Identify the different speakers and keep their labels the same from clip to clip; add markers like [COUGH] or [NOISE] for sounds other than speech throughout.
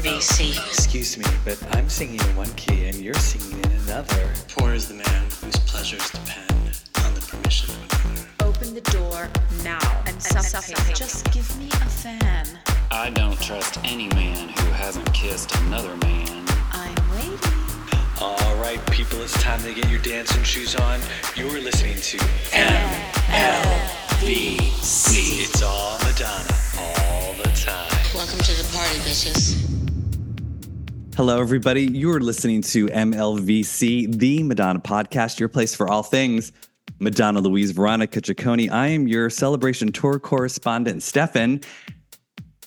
Speaker 1: VC.
Speaker 2: Excuse me, but I'm singing in one key and you're singing in another.
Speaker 3: Poor is the man whose pleasures depend on the permission of another.
Speaker 1: Open the door now and suffocate. Just give me a fan.
Speaker 4: I don't trust any man who hasn't kissed another man.
Speaker 1: I'm waiting.
Speaker 2: All right, people, it's time to get your dancing shoes on. You're listening to MLVC. It's all Madonna, all the time.
Speaker 5: Welcome to the party, bitches.
Speaker 6: Hello, everybody. You're listening to MLVC, the Madonna podcast, your place for all things Madonna Louise Veronica Ciccone. I am your celebration tour correspondent, Stefan.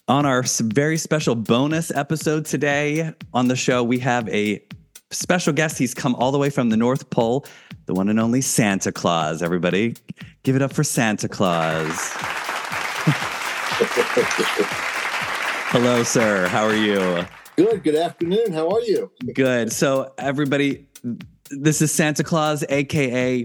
Speaker 6: On our very special bonus episode today on the show, we have a special guest. He's come all the way from the North Pole, the one and only Santa Claus. Everybody, give it up for Santa Claus. [LAUGHS] Hello, sir. How are you?
Speaker 7: Good. Good afternoon. How are you?
Speaker 6: Good. So, everybody, this is Santa Claus, aka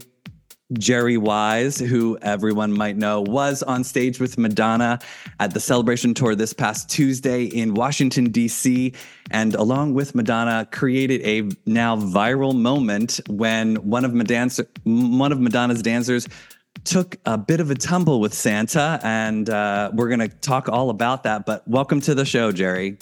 Speaker 6: Jerry Wise, who everyone might know was on stage with Madonna at the celebration tour this past Tuesday in Washington, D.C. And along with Madonna, created a now viral moment when one of, Madonna's, one of Madonna's dancers took a bit of a tumble with Santa. And uh, we're going to talk all about that. But welcome to the show, Jerry.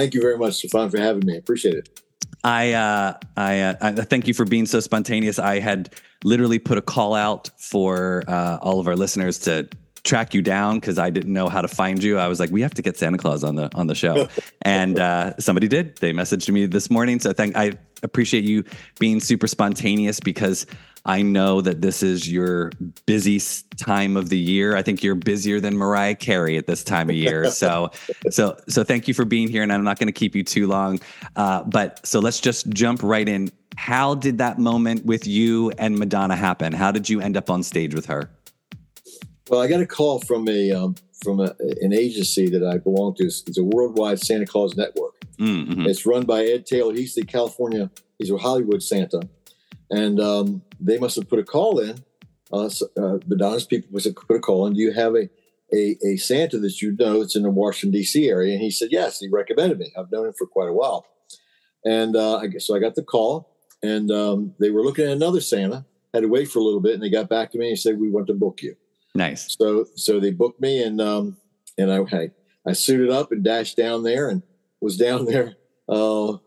Speaker 7: Thank you very much, Stefan, for having me. I appreciate it.
Speaker 6: I uh, I, uh, I thank you for being so spontaneous. I had literally put a call out for uh, all of our listeners to track you down because I didn't know how to find you. I was like, we have to get Santa Claus on the on the show, [LAUGHS] and uh, somebody did. They messaged me this morning, so thank I appreciate you being super spontaneous because I know that this is your busy time of the year. I think you're busier than Mariah Carey at this time of year. [LAUGHS] So, so, so thank you for being here. And I'm not going to keep you too long. Uh, but so let's just jump right in. How did that moment with you and Madonna happen? How did you end up on stage with her?
Speaker 7: Well, I got a call from a um, from a, an agency that I belong to. It's, it's a worldwide Santa Claus network.
Speaker 6: Mm-hmm.
Speaker 7: It's run by Ed Taylor. He's the California. He's a Hollywood Santa, and um, they must have put a call in. Uh, uh, Madonna's people must have put a call in. Do you have a, a a Santa that you know that's in the Washington D.C. area? And he said yes. He recommended me. I've known him for quite a while, and uh, I guess so. I got the call, and um, they were looking at another Santa. Had to wait for a little bit, and they got back to me and said we want to book you.
Speaker 6: Nice.
Speaker 7: So so they booked me and um and I I, I suited up and dashed down there and was down [LAUGHS] there uh, uh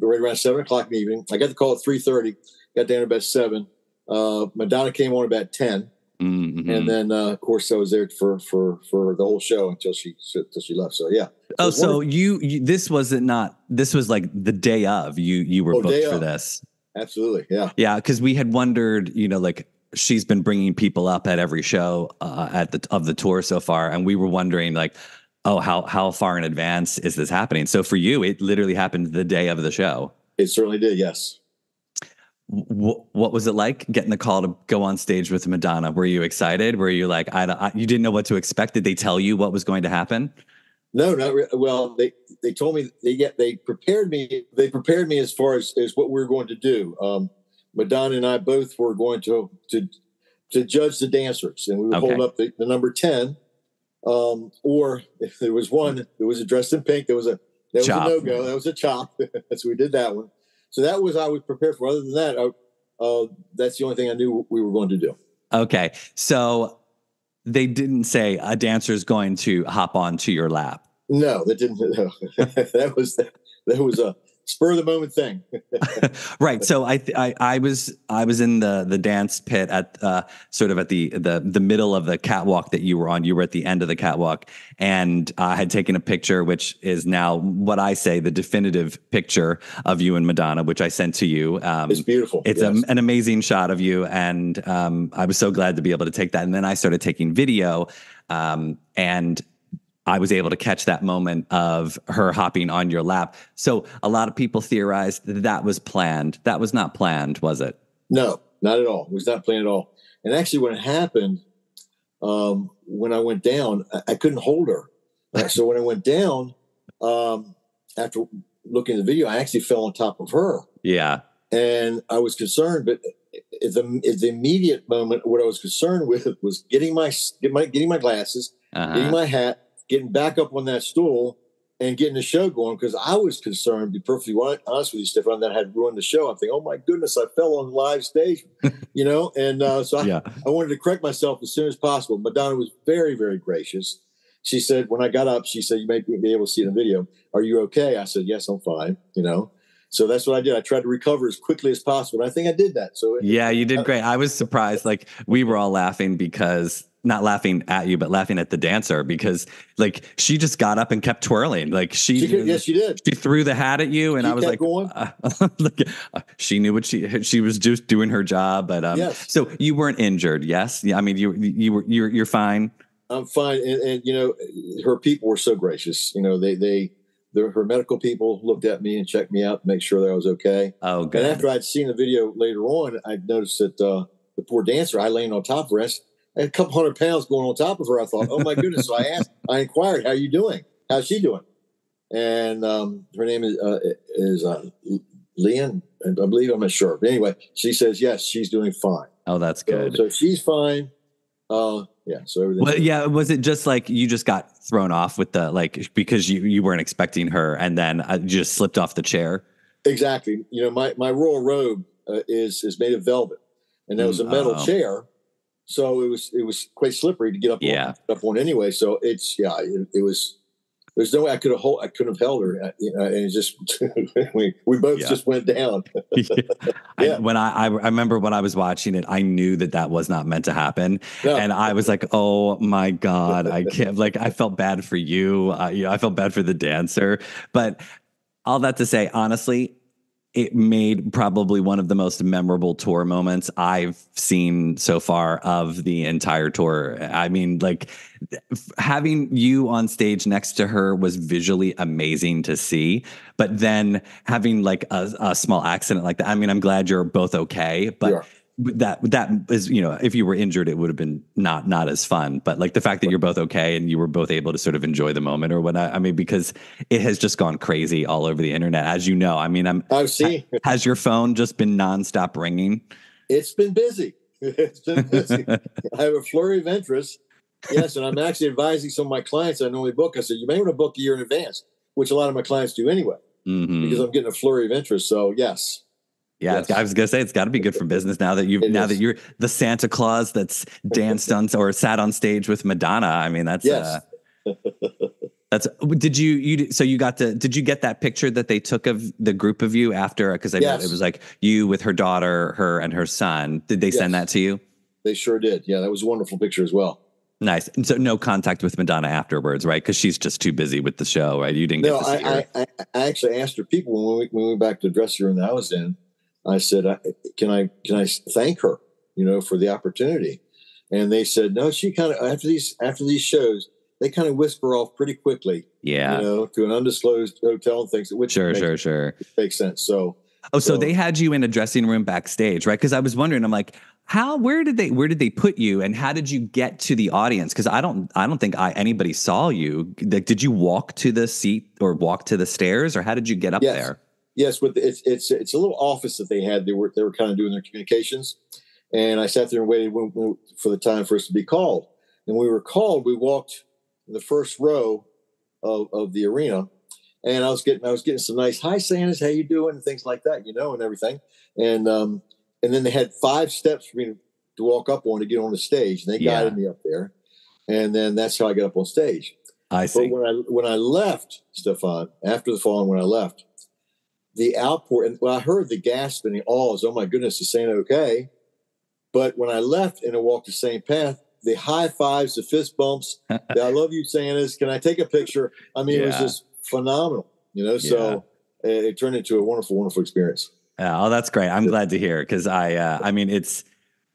Speaker 7: right around seven o'clock in the evening. I got the call at three thirty. Got down about seven. Uh, Madonna came on about 10
Speaker 6: Mhm.
Speaker 7: and then uh, of course I was there for for for the whole show until she until she left. So yeah.
Speaker 6: oh, so you, you this wasn't not this was like the day of you you were
Speaker 7: Oh,
Speaker 6: booked for
Speaker 7: of.
Speaker 6: this.
Speaker 7: absolutely yeah.
Speaker 6: Yeah, because we had wondered, you know, like she's been bringing people up at every show uh, at the of the tour so far, and we were wondering, like, oh, how how far in advance is this happening? So for you, it literally happened the day of the show.
Speaker 7: It certainly did. Yes.
Speaker 6: W- what was it like getting the call to go on stage with Madonna? Were you excited? Were you like, I, don't- I you didn't know what to expect? Did they tell you what was going to happen?
Speaker 7: No, not re- well. They they told me they get they prepared me. They prepared me as far as, as what we were going to do. Um, Madonna and I both were going to to to judge the dancers, and we would hold up the, the number ten. Um, or if there was one that was dressed in pink, there was a that was
Speaker 6: Chop.
Speaker 7: a no go. That was a chop. [LAUGHS] so we did that one. So that was I was prepared for. Other than that, I, uh, that's the only thing I knew we were going to do.
Speaker 6: Okay, so they didn't say a dancer is going to hop onto your lap.
Speaker 7: No, that didn't. [LAUGHS] that was that was a spur of the moment thing. [LAUGHS] [LAUGHS]
Speaker 6: right. So I, th- I I was I was in the the dance pit at uh, sort of at the the the middle of the catwalk that you were on. You were at the end of the catwalk, and I had taken a picture, which is now what I say the definitive picture of you and Madonna, which I sent to you. Um,
Speaker 7: It's beautiful.
Speaker 6: it's
Speaker 7: yes.
Speaker 6: a, an amazing shot of you, and um, I was so glad to be able to take that. And then I started taking video, um, and I was able to catch that moment of her hopping on your lap. So a lot of people theorized that that was planned. That was not planned, was it?
Speaker 7: No, not at all. It was not planned at all. And actually, when it happened, um, when I went down, I, I couldn't hold her. Uh, [LAUGHS] so when I went down, um, after looking at the video, I actually fell on top of her,
Speaker 6: Yeah.
Speaker 7: and I was concerned. But at the, at the immediate moment, what I was concerned with was getting my get my getting my glasses, getting
Speaker 6: Uh-huh.
Speaker 7: my hat, getting back up on that stool, and getting the show going because I was concerned, to be perfectly honest with you, Stefan, that I had ruined the show. I'm thinking, oh my goodness, I fell on live stage, [LAUGHS] you know, and uh, so I,
Speaker 6: Yeah.
Speaker 7: I wanted to correct myself as soon as possible. Madonna was very, very gracious. She said, when I got up, she said, you may be able to see in the video. Are you okay? I said, yes, I'm fine. You know, so that's what I did. I tried to recover as quickly as possible. And I think I did that. So
Speaker 6: Yeah, you did great. I was surprised. Like we were all laughing because not laughing at you, but laughing at the dancer because like she just got up and kept twirling. Like she,
Speaker 7: she could, yes, she did.
Speaker 6: she threw the hat at you, and
Speaker 7: She
Speaker 6: I was
Speaker 7: kept
Speaker 6: like, uh, [LAUGHS] like, uh, she knew what she she was just doing her job. But um,
Speaker 7: Yes.
Speaker 6: so you weren't injured, yes? Yeah, I mean you you were you're you're fine.
Speaker 7: I'm fine. And, and you know, her people were so gracious. You know, they they the, her medical people looked at me and checked me out to make sure that I was okay.
Speaker 6: Oh, good.
Speaker 7: And after I'd seen the video later on, I noticed that uh, the poor dancer, I laying on top of her, a couple hundred pounds going on top of her. I thought, oh my goodness. So I asked, I inquired, how you doing? How's she doing? And um, her name is uh, is uh, Leanne, I believe. I'm not sure. But anyway, she says yes, she's doing fine.
Speaker 6: oh, that's good.
Speaker 7: so she's fine. Uh, yeah. So everything.
Speaker 6: Well, yeah, was it just like you just got thrown off with the like because you you weren't expecting her, and then uh, you just slipped off the chair?
Speaker 7: Exactly. You know, my, my royal robe uh, is is made of velvet, and there was a
Speaker 6: Mm,
Speaker 7: metal
Speaker 6: oh.
Speaker 7: chair, so it was it was quite slippery to get up
Speaker 6: Yeah.
Speaker 7: on, up on anyway. So it's yeah, it, it was. There's no way I could have hold, I couldn't have held her, uh, you know, and it just [LAUGHS] we we both
Speaker 6: Yeah.
Speaker 7: just went down. [LAUGHS] [LAUGHS]
Speaker 6: I,
Speaker 7: Yeah.
Speaker 6: when I, I I remember when I was watching it, I knew that that was not meant to happen,
Speaker 7: No.
Speaker 6: and I was like, "Oh my god, I can't!" Like, I felt bad for you. Uh, you know, I felt bad for the dancer, but all that to say, honestly, it made probably one of the most memorable tour moments I've seen so far of the entire tour. I mean, like having you on stage next to her was visually amazing to see, but then having like a, a small accident like that. I mean, I'm glad you're both okay, but
Speaker 7: Yeah.
Speaker 6: That that is you know if you were injured it would have been not not as fun but like the fact that you're both okay and you were both able to sort of enjoy the moment or what I, I mean because it has just gone crazy all over the internet as you know i mean i'm
Speaker 7: I see
Speaker 6: has your phone just been nonstop ringing
Speaker 7: it's been busy. [LAUGHS] It's been busy. [LAUGHS] I have a flurry of interest. Yes, and I'm actually advising some of my clients I normally book. I said you may want to book a year in advance, which a lot of my clients do anyway,
Speaker 6: Mhm.
Speaker 7: because I'm getting a flurry of interest. So yes,
Speaker 6: yeah
Speaker 7: yes.
Speaker 6: i was gonna say it's got to be good for business now that you now
Speaker 7: is.
Speaker 6: that you're the santa claus that's danced on or sat on stage with madonna i mean that's
Speaker 7: yes.
Speaker 6: uh, That's did you you so you got to did you get that picture that they took of the group of you after because I
Speaker 7: Yes.
Speaker 6: it was like you with her daughter, her and her son. Did they send that to you?
Speaker 7: They sure did. Yeah, that was a wonderful picture as well.
Speaker 6: Nice. And so no contact with Madonna afterwards, right? Because she's just too busy with the show, right? You didn't
Speaker 7: No,
Speaker 6: get to see her.
Speaker 7: I, I, I I actually asked her people when we, when we went back to the dressing room that I was in. I said, I, "Can I can I thank her, you know, for the opportunity?" And they said, "No." She kind of after these after these shows, they kind of whisper off pretty quickly,
Speaker 6: yeah.
Speaker 7: you know, to an undisclosed hotel and things, which
Speaker 6: sure,
Speaker 7: makes,
Speaker 6: sure, sure.
Speaker 7: makes sense. So
Speaker 6: Oh, so
Speaker 7: So-
Speaker 6: they had you in a dressing room backstage, right? Because I was wondering, I'm like, how, where did they, where did they put you, and how did you get to the audience? Because I don't, I don't think I anybody saw you. Like, did you walk to the seat or walk to the stairs, or how did you get up
Speaker 7: Yes.
Speaker 6: there?
Speaker 7: Yes, with it's it's it's a little office that they had. They were they were kind of doing their communications, and I sat there and waited when, when- for the time for us to be called. And when we were called, we walked in the first row of, of the arena, and I was getting I was getting some nice hi Santas, how you doing, and things like that, you know, and everything. And um, and then they had five steps for me to, to walk up on to get on the stage, and they
Speaker 6: Yeah.
Speaker 7: guided me up there, and then that's how I got up on stage.
Speaker 6: I
Speaker 7: But
Speaker 6: see.
Speaker 7: when I when I left, Stefan, after the fall, and when I left, the outpour and well, I heard the gasp and the awes. Oh my goodness, is Santa okay? But when I left and I walked the same path, the high fives, the fist bumps, [LAUGHS] the I love you, Santas. Can I take a picture? I mean, it was just phenomenal. You know, so it, it turned into a wonderful, wonderful experience.
Speaker 6: Yeah, oh, that's great. I'm glad to hear because I, uh, I mean, it's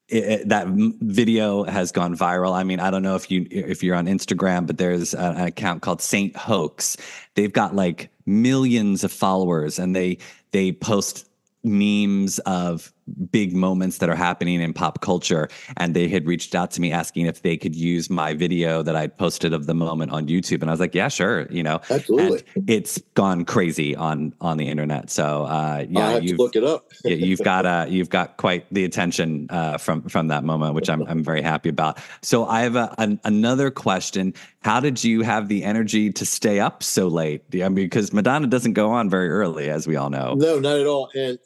Speaker 6: it, it- that video has gone viral. I mean, I don't know if you if you're on Instagram, but there's a- an account called Saint Hoax. They've got like millions of followers, and they they post memes of big moments that are happening in pop culture. And they had reached out to me asking if they could use my video that I posted of the moment on YouTube. And I was like, yeah, sure. You know,
Speaker 7: Absolutely.
Speaker 6: And it's gone crazy on on the internet. So uh, yeah,
Speaker 7: I have to
Speaker 6: you've
Speaker 7: look it up. [LAUGHS]
Speaker 6: yeah, you've got uh, you've got quite the attention uh, from from that moment, which I'm I'm very happy about. So I have a, an, another question. How did you have the energy to stay up so late? I mean, because Madonna doesn't go on very early, as we all know.
Speaker 7: No, not at all. And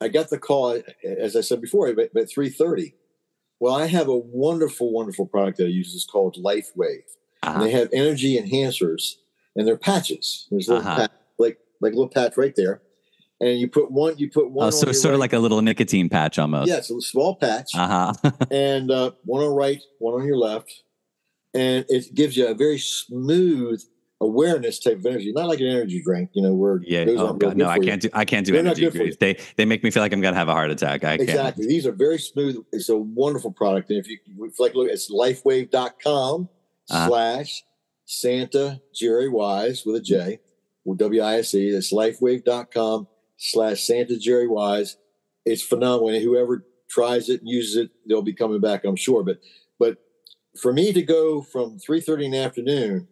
Speaker 7: I got the call, as I said before, at, at three thirty. Well, I have a wonderful, wonderful product that I use. It's called LifeWave.
Speaker 6: Uh-huh.
Speaker 7: they have energy enhancers, and they're patches. There's a little
Speaker 6: Uh-huh.
Speaker 7: pat, like like a little patch right there, and you put one. You put one.
Speaker 6: Oh, so
Speaker 7: your
Speaker 6: sort of like a little nicotine patch almost.
Speaker 7: yeah, it's a small patch,
Speaker 6: Uh huh. [LAUGHS]
Speaker 7: and uh, one on right, one on your left, and it gives you a very smooth awareness type of energy, not like an energy drink, you know, where
Speaker 6: yeah. Oh god, no, I can't do. I can't do
Speaker 7: They're
Speaker 6: energy drinks. They they make me feel like I'm gonna have a heart attack. I can't.
Speaker 7: Exactly. These are very smooth. It's a wonderful product. And if you if like, look, it's lifewave.com
Speaker 6: Uh-huh.
Speaker 7: slash Santa Jerry Wise with a J, with W I S E. It's lifewave.com slash Santa Jerry Wise. It's phenomenal. And whoever tries it and uses it, they'll be coming back, I'm sure. But but for me to go from 3.30 in the afternoon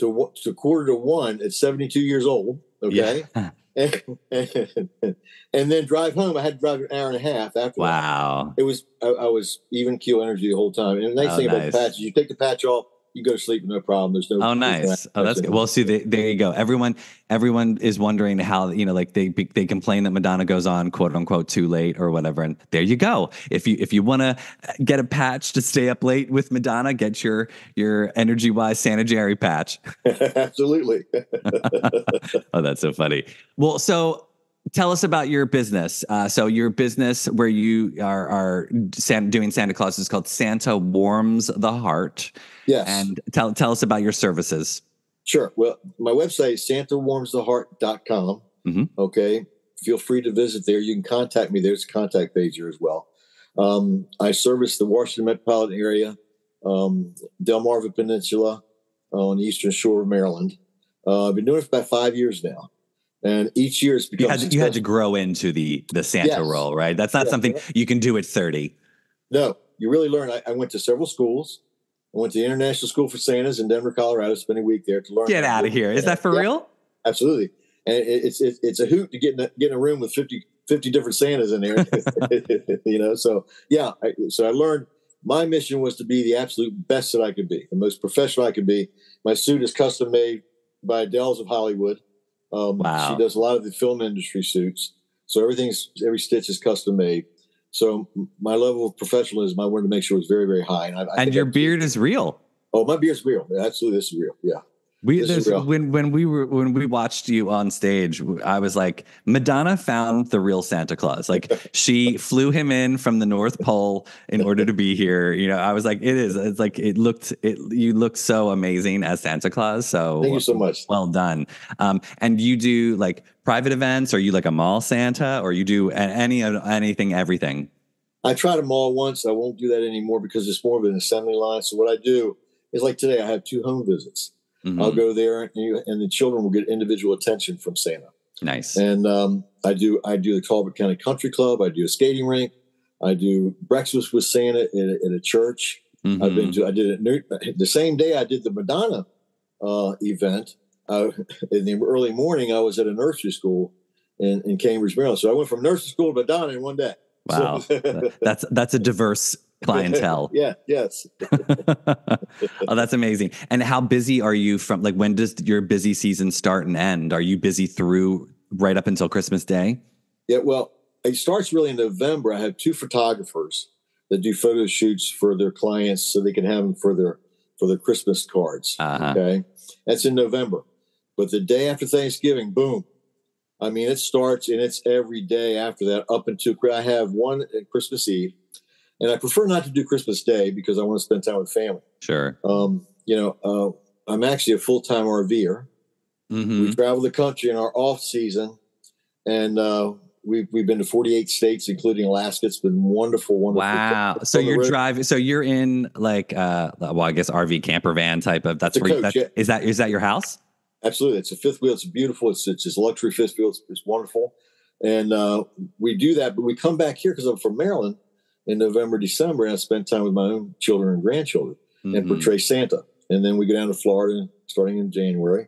Speaker 7: to, to quarter to one at 72 years old, okay?
Speaker 6: Yeah. [LAUGHS]
Speaker 7: and, [LAUGHS] and then drive home. I had to drive an hour and a half after that.
Speaker 6: Wow.
Speaker 7: It was I, I was even keel energy the whole time. And the nice
Speaker 6: Oh,
Speaker 7: thing about the patch is you take the patch off, you go to sleep with no problem. There's no
Speaker 6: Oh, nice. Oh, that's good. Well, see, they, there you go. Everyone, everyone is wondering how you know, like they they complain that Madonna goes on quote unquote too late or whatever, and there you go. If you if you want to uh, get a patch to stay up late with Madonna, get your your energy wise Santa Jerry patch. [LAUGHS]
Speaker 7: Absolutely. [LAUGHS] [LAUGHS]
Speaker 6: oh, that's so funny. Well, so tell us about your business. Uh, so your business where you are are San, doing Santa Claus is called Santa Warms the Heart,
Speaker 7: yes.
Speaker 6: and tell tell us about your services.
Speaker 7: Sure. Well, my website is santawarmstheheart.com.
Speaker 6: Mhm.
Speaker 7: Okay. Feel free to visit there. You can contact me. There's a contact page here as well. Um, I service the Washington metropolitan area, um, Delmarva Peninsula on the eastern shore of Maryland. Uh, I've been doing it for about five years now. And each year it's
Speaker 6: You had to, you had to grow into the the Santa
Speaker 7: Yes.
Speaker 6: role, right? That's not
Speaker 7: Yeah.
Speaker 6: something you can do at thirty.
Speaker 7: No, you really learn. I, I went to several schools. I went to the International School for Santas in Denver, Colorado. Spent a week there to learn.
Speaker 6: Get out of here! Is that for
Speaker 7: Yeah.
Speaker 6: real?
Speaker 7: Absolutely. And it, it's, it's it's a hoot to get in a, get in a room with 50, 50 different Santas in there. [LAUGHS] you know, so yeah. I, so I learned my mission was to be the absolute best that I could be, the most professional I could be. My suit is custom made by Adele's of Hollywood. Um,
Speaker 6: Wow.
Speaker 7: She does a lot of the film industry suits, so everything's every stitch is custom made. So my level of professionalism, I wanted to make sure was very, very high. And, I, I
Speaker 6: And your beard is real.
Speaker 7: oh, my beard's real. Absolutely, this is real. Yeah.
Speaker 6: We there's, when when we were when we watched you on stage, I was like, Madonna found the real Santa Claus. Like [LAUGHS] she flew him in from the North Pole in order to be here. You know, I was like, it is. It's like it looked. It you look so amazing as Santa Claus. So
Speaker 7: Thank you so much.
Speaker 6: well done. Um, and you do like private events, or you like a mall Santa, or you do any anything, everything.
Speaker 7: I tried a mall once. I won't do that anymore because it's more of an assembly line. So what I do is like today, I have two home visits.
Speaker 6: Mhm.
Speaker 7: I'll go there, and, you, and the children will get individual attention from Santa.
Speaker 6: Nice.
Speaker 7: And um, I do I do the Talbot County Country Club. I do a skating rink. I do breakfast with Santa at a, at a church. I've been
Speaker 6: Mhm.
Speaker 7: to. I did it New- the same day I did the Madonna uh, event. Uh, in the early morning, I was at a nursery school in, in Cambridge, Maryland. So I went from nursery school to Madonna in one day.
Speaker 6: Wow,
Speaker 7: So-
Speaker 6: that's that's a diverse [LAUGHS] clientele. [LAUGHS]
Speaker 7: yeah. Yes. [LAUGHS]
Speaker 6: oh, that's amazing. And how busy are you from like when does your busy season start and end? Are you busy through right up until Christmas Day?
Speaker 7: Yeah, well, it starts really in November. I have two photographers that do photo shoots for their clients so they can have them for their for their Christmas cards.
Speaker 6: Uh-huh.
Speaker 7: Okay, that's in November. But the day after Thanksgiving, boom. I mean, it starts and it's every day after that up until I have one at Christmas Eve, and I prefer not to do Christmas Day because I want to spend time with family.
Speaker 6: Sure.
Speaker 7: Um, you know, uh, I'm actually a full time RVer.
Speaker 6: hmm
Speaker 7: We travel the country in our off season, and uh, we've we've been to 48 states, including Alaska. It's been wonderful, wonderful.
Speaker 6: Wow. So you're driving. So you're in like uh, well, I guess RV camper van type of. That's
Speaker 7: It's
Speaker 6: where you,
Speaker 7: coach,
Speaker 6: that,
Speaker 7: yeah.
Speaker 6: is that is that your house?
Speaker 7: Absolutely, it's a fifth wheel. It's beautiful. It's it's just luxury fifth wheel. It's, it's wonderful. and uh, we do that. But we come back here because I'm from Maryland in November, December, and I spend time with my own children and grandchildren and
Speaker 6: Mhm.
Speaker 7: portray Santa. And then we go down to Florida starting in January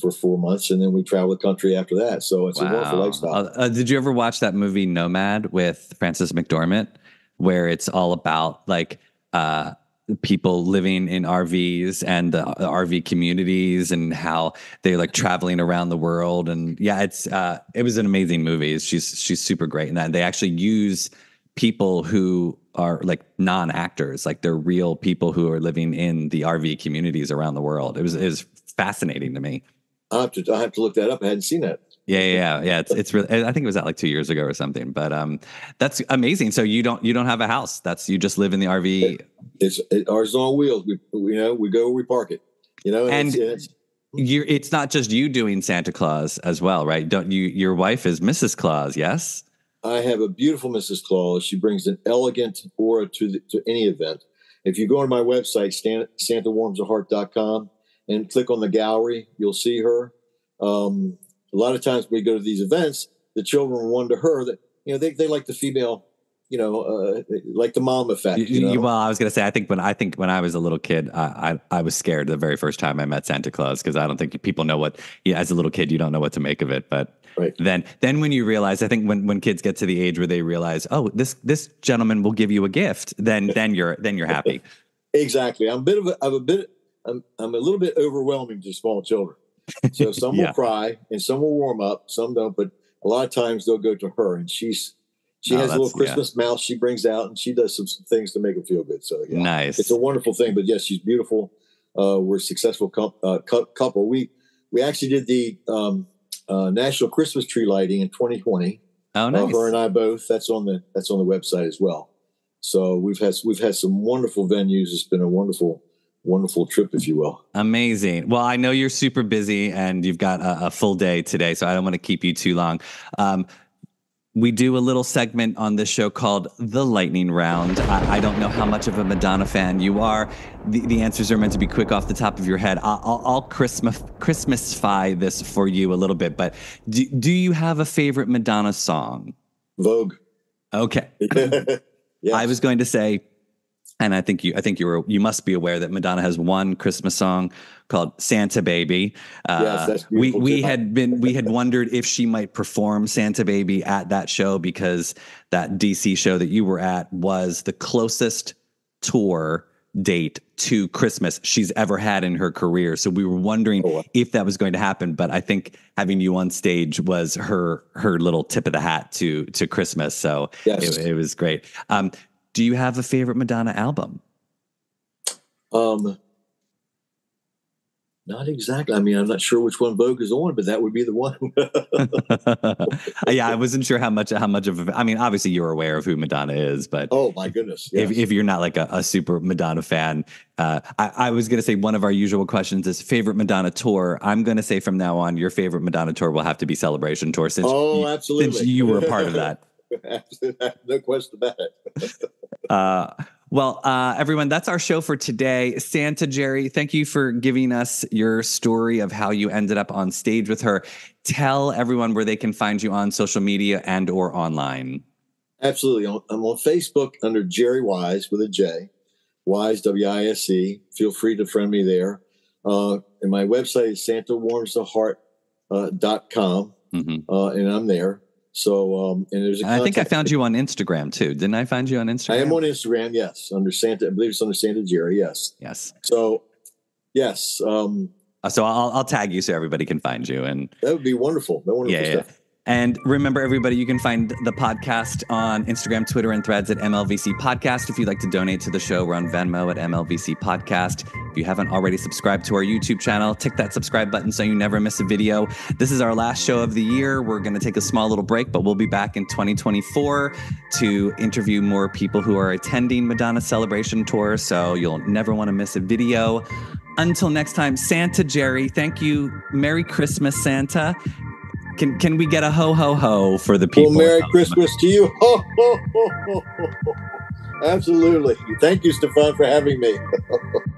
Speaker 7: for four months, and then we travel the country after that. So it's a wonderful lifestyle.
Speaker 6: Uh, uh, did you ever watch that movie Nomad with Frances McDormand, where it's all about like uh, people living in RVs and the RV communities and how they're like traveling around the world? And yeah, it's uh, it was an amazing movie. She's she's super great in that. And they actually use people who are like non-actors, like they're real people who are living in the RV communities around the world. It was it was fascinating to me.
Speaker 7: I have to I have to look that up. I hadn't seen that.
Speaker 6: Yeah, yeah, yeah. yeah. It's it's really. I think it was out like two years ago or something. But um, that's amazing. So you don't you don't have a house. That's you just live in the RV.
Speaker 7: It's it, ours is on wheels. We you know we go we park it. You know,
Speaker 6: And-
Speaker 7: it's, it's,
Speaker 6: You're. It's not just you doing Santa Claus as well, right? Don't you? Your wife is Mrs. Claus. Yes.
Speaker 7: I have a beautiful Mrs. Claus. She brings an elegant aura to the, to any event. If you go on my website, Stan, SantaWarmsTheHeart.com, and click on the gallery, you'll see her. Um, a lot of times we go to these events, the children wonder her that you know they, they like the female, you know, uh, like the mom effect.
Speaker 6: You-
Speaker 7: know?
Speaker 6: well, I was gonna say. I think when I think when I was a little kid, I I, I was scared the very first time I met Santa Claus because I don't think people know what. Yeah, as a little kid, you don't know what to make of it, but.
Speaker 7: Right.
Speaker 6: Then, then when you realize, I think when, when kids get to the age where they realize, oh, this this gentleman will give you a gift, then then you're then you're happy. [LAUGHS]
Speaker 7: Exactly. I'm a bit of a, I'm a bit, I'm, I'm a little bit overwhelming to small children. So [LAUGHS] some
Speaker 6: Yeah.
Speaker 7: will cry and some will warm up, some don't, but a lot of times they'll go to her and she's, she
Speaker 6: Oh,
Speaker 7: has a little
Speaker 6: that's- yeah.
Speaker 7: Christmas mouse she brings out and she does some, some things to make them feel good. So yeah,
Speaker 6: Nice.
Speaker 7: it's a wonderful thing, but yes, she's beautiful. Uh, we're a successful uh, cou- couple. We, we actually did the, um, uh, national Christmas tree lighting in 2020.
Speaker 6: oh,
Speaker 7: Uh,
Speaker 6: nice.
Speaker 7: her and I both. That's on the that's on the website as well. So we've had we've had some wonderful venues. It's been a wonderful wonderful trip, if you will.
Speaker 6: Amazing. Well, I know you're super busy and you've got a, a full day today, so I don't want to keep you too long. Um, we do a little segment on this show called the lightning round. I, I don't know how much of a Madonna fan you are. The, the answers are meant to be quick off the top of your head. I'll, I'll, I'll Christmas Christmasify this for you a little bit, but do, do you have a favorite Madonna song?
Speaker 7: Vogue.
Speaker 6: Okay.
Speaker 7: yeah, [LAUGHS]
Speaker 6: I was going to say, and I think you, I think you were, you must be aware that Madonna has one Christmas song called "Santa Baby." Uh,
Speaker 7: Yes, that's
Speaker 6: we we
Speaker 7: too.
Speaker 6: had been we had wondered if she might perform "Santa Baby" at that show because that DC show that you were at was the closest tour date to Christmas she's ever had in her career. So we were wondering
Speaker 7: Oh, wow.
Speaker 6: if that was going to happen. But I think having you on stage was her her little tip of the hat to to Christmas. So
Speaker 7: Yes.
Speaker 6: it, it was great. Um, do you have a favorite Madonna album?
Speaker 7: um, not exactly. I mean, I'm not sure which one Vogue is on, but that would be the one. [LAUGHS]
Speaker 6: yeah, I wasn't sure how much how much of. a- I mean, obviously you're aware of who Madonna is, but
Speaker 7: oh my goodness!
Speaker 6: if,
Speaker 7: yes.
Speaker 6: if you're not like a, a super Madonna fan, uh, I, I was going to say one of our usual questions is favorite Madonna tour. I'm going to say from now on, your favorite Madonna tour will have to be Celebration Tour since
Speaker 7: oh,
Speaker 6: you,
Speaker 7: absolutely.
Speaker 6: since you were a part of [LAUGHS] that.
Speaker 7: No question about it. [LAUGHS]
Speaker 6: Uh, well, uh, everyone, that's our show for today. Santa Jerry, thank you for giving us your story of how you ended up on stage with her. Tell everyone where they can find you on social media and or online.
Speaker 7: Absolutely. I'm on Facebook under Jerry Wise with a J, Wise W I S E. Feel free to friend me there. Uh, and my website is santawarmstheheart uh, dot com,
Speaker 6: Mhm.
Speaker 7: uh, and I'm there. So, um, and there's a
Speaker 6: And I think I found you on Instagram too. Didn't I find you on Instagram?
Speaker 7: I am on Instagram, yes, under Santa. I believe it's under Santa Jerry, yes.
Speaker 6: Yes.
Speaker 7: So, yes, um,
Speaker 6: Uh, So I'll, I'll tag you so everybody can find you. And
Speaker 7: that would be wonderful. That wonderful
Speaker 6: yeah, yeah. And remember, everybody, you can find the podcast on Instagram, Twitter, and threads at MLVC Podcast. If you'd like to donate to the show, we're on Venmo at MLVC Podcast. If you haven't already subscribed to our YouTube channel, tick that subscribe button so you never miss a video. This is our last show of the year. We're going to take a small little break, but we'll be back in 2024 to interview more people who are attending Madonna Celebration Tour. So you'll never want to miss a video. Until next time, Santa Jerry, thank you. Merry Christmas, Santa. Can can we get a ho ho ho for the people?
Speaker 7: Well, Merry? Christmas to you. [LAUGHS] Ho, ho, ho, ho, ho, ho. Absolutely. Thank you, Stefan, for having me. [LAUGHS]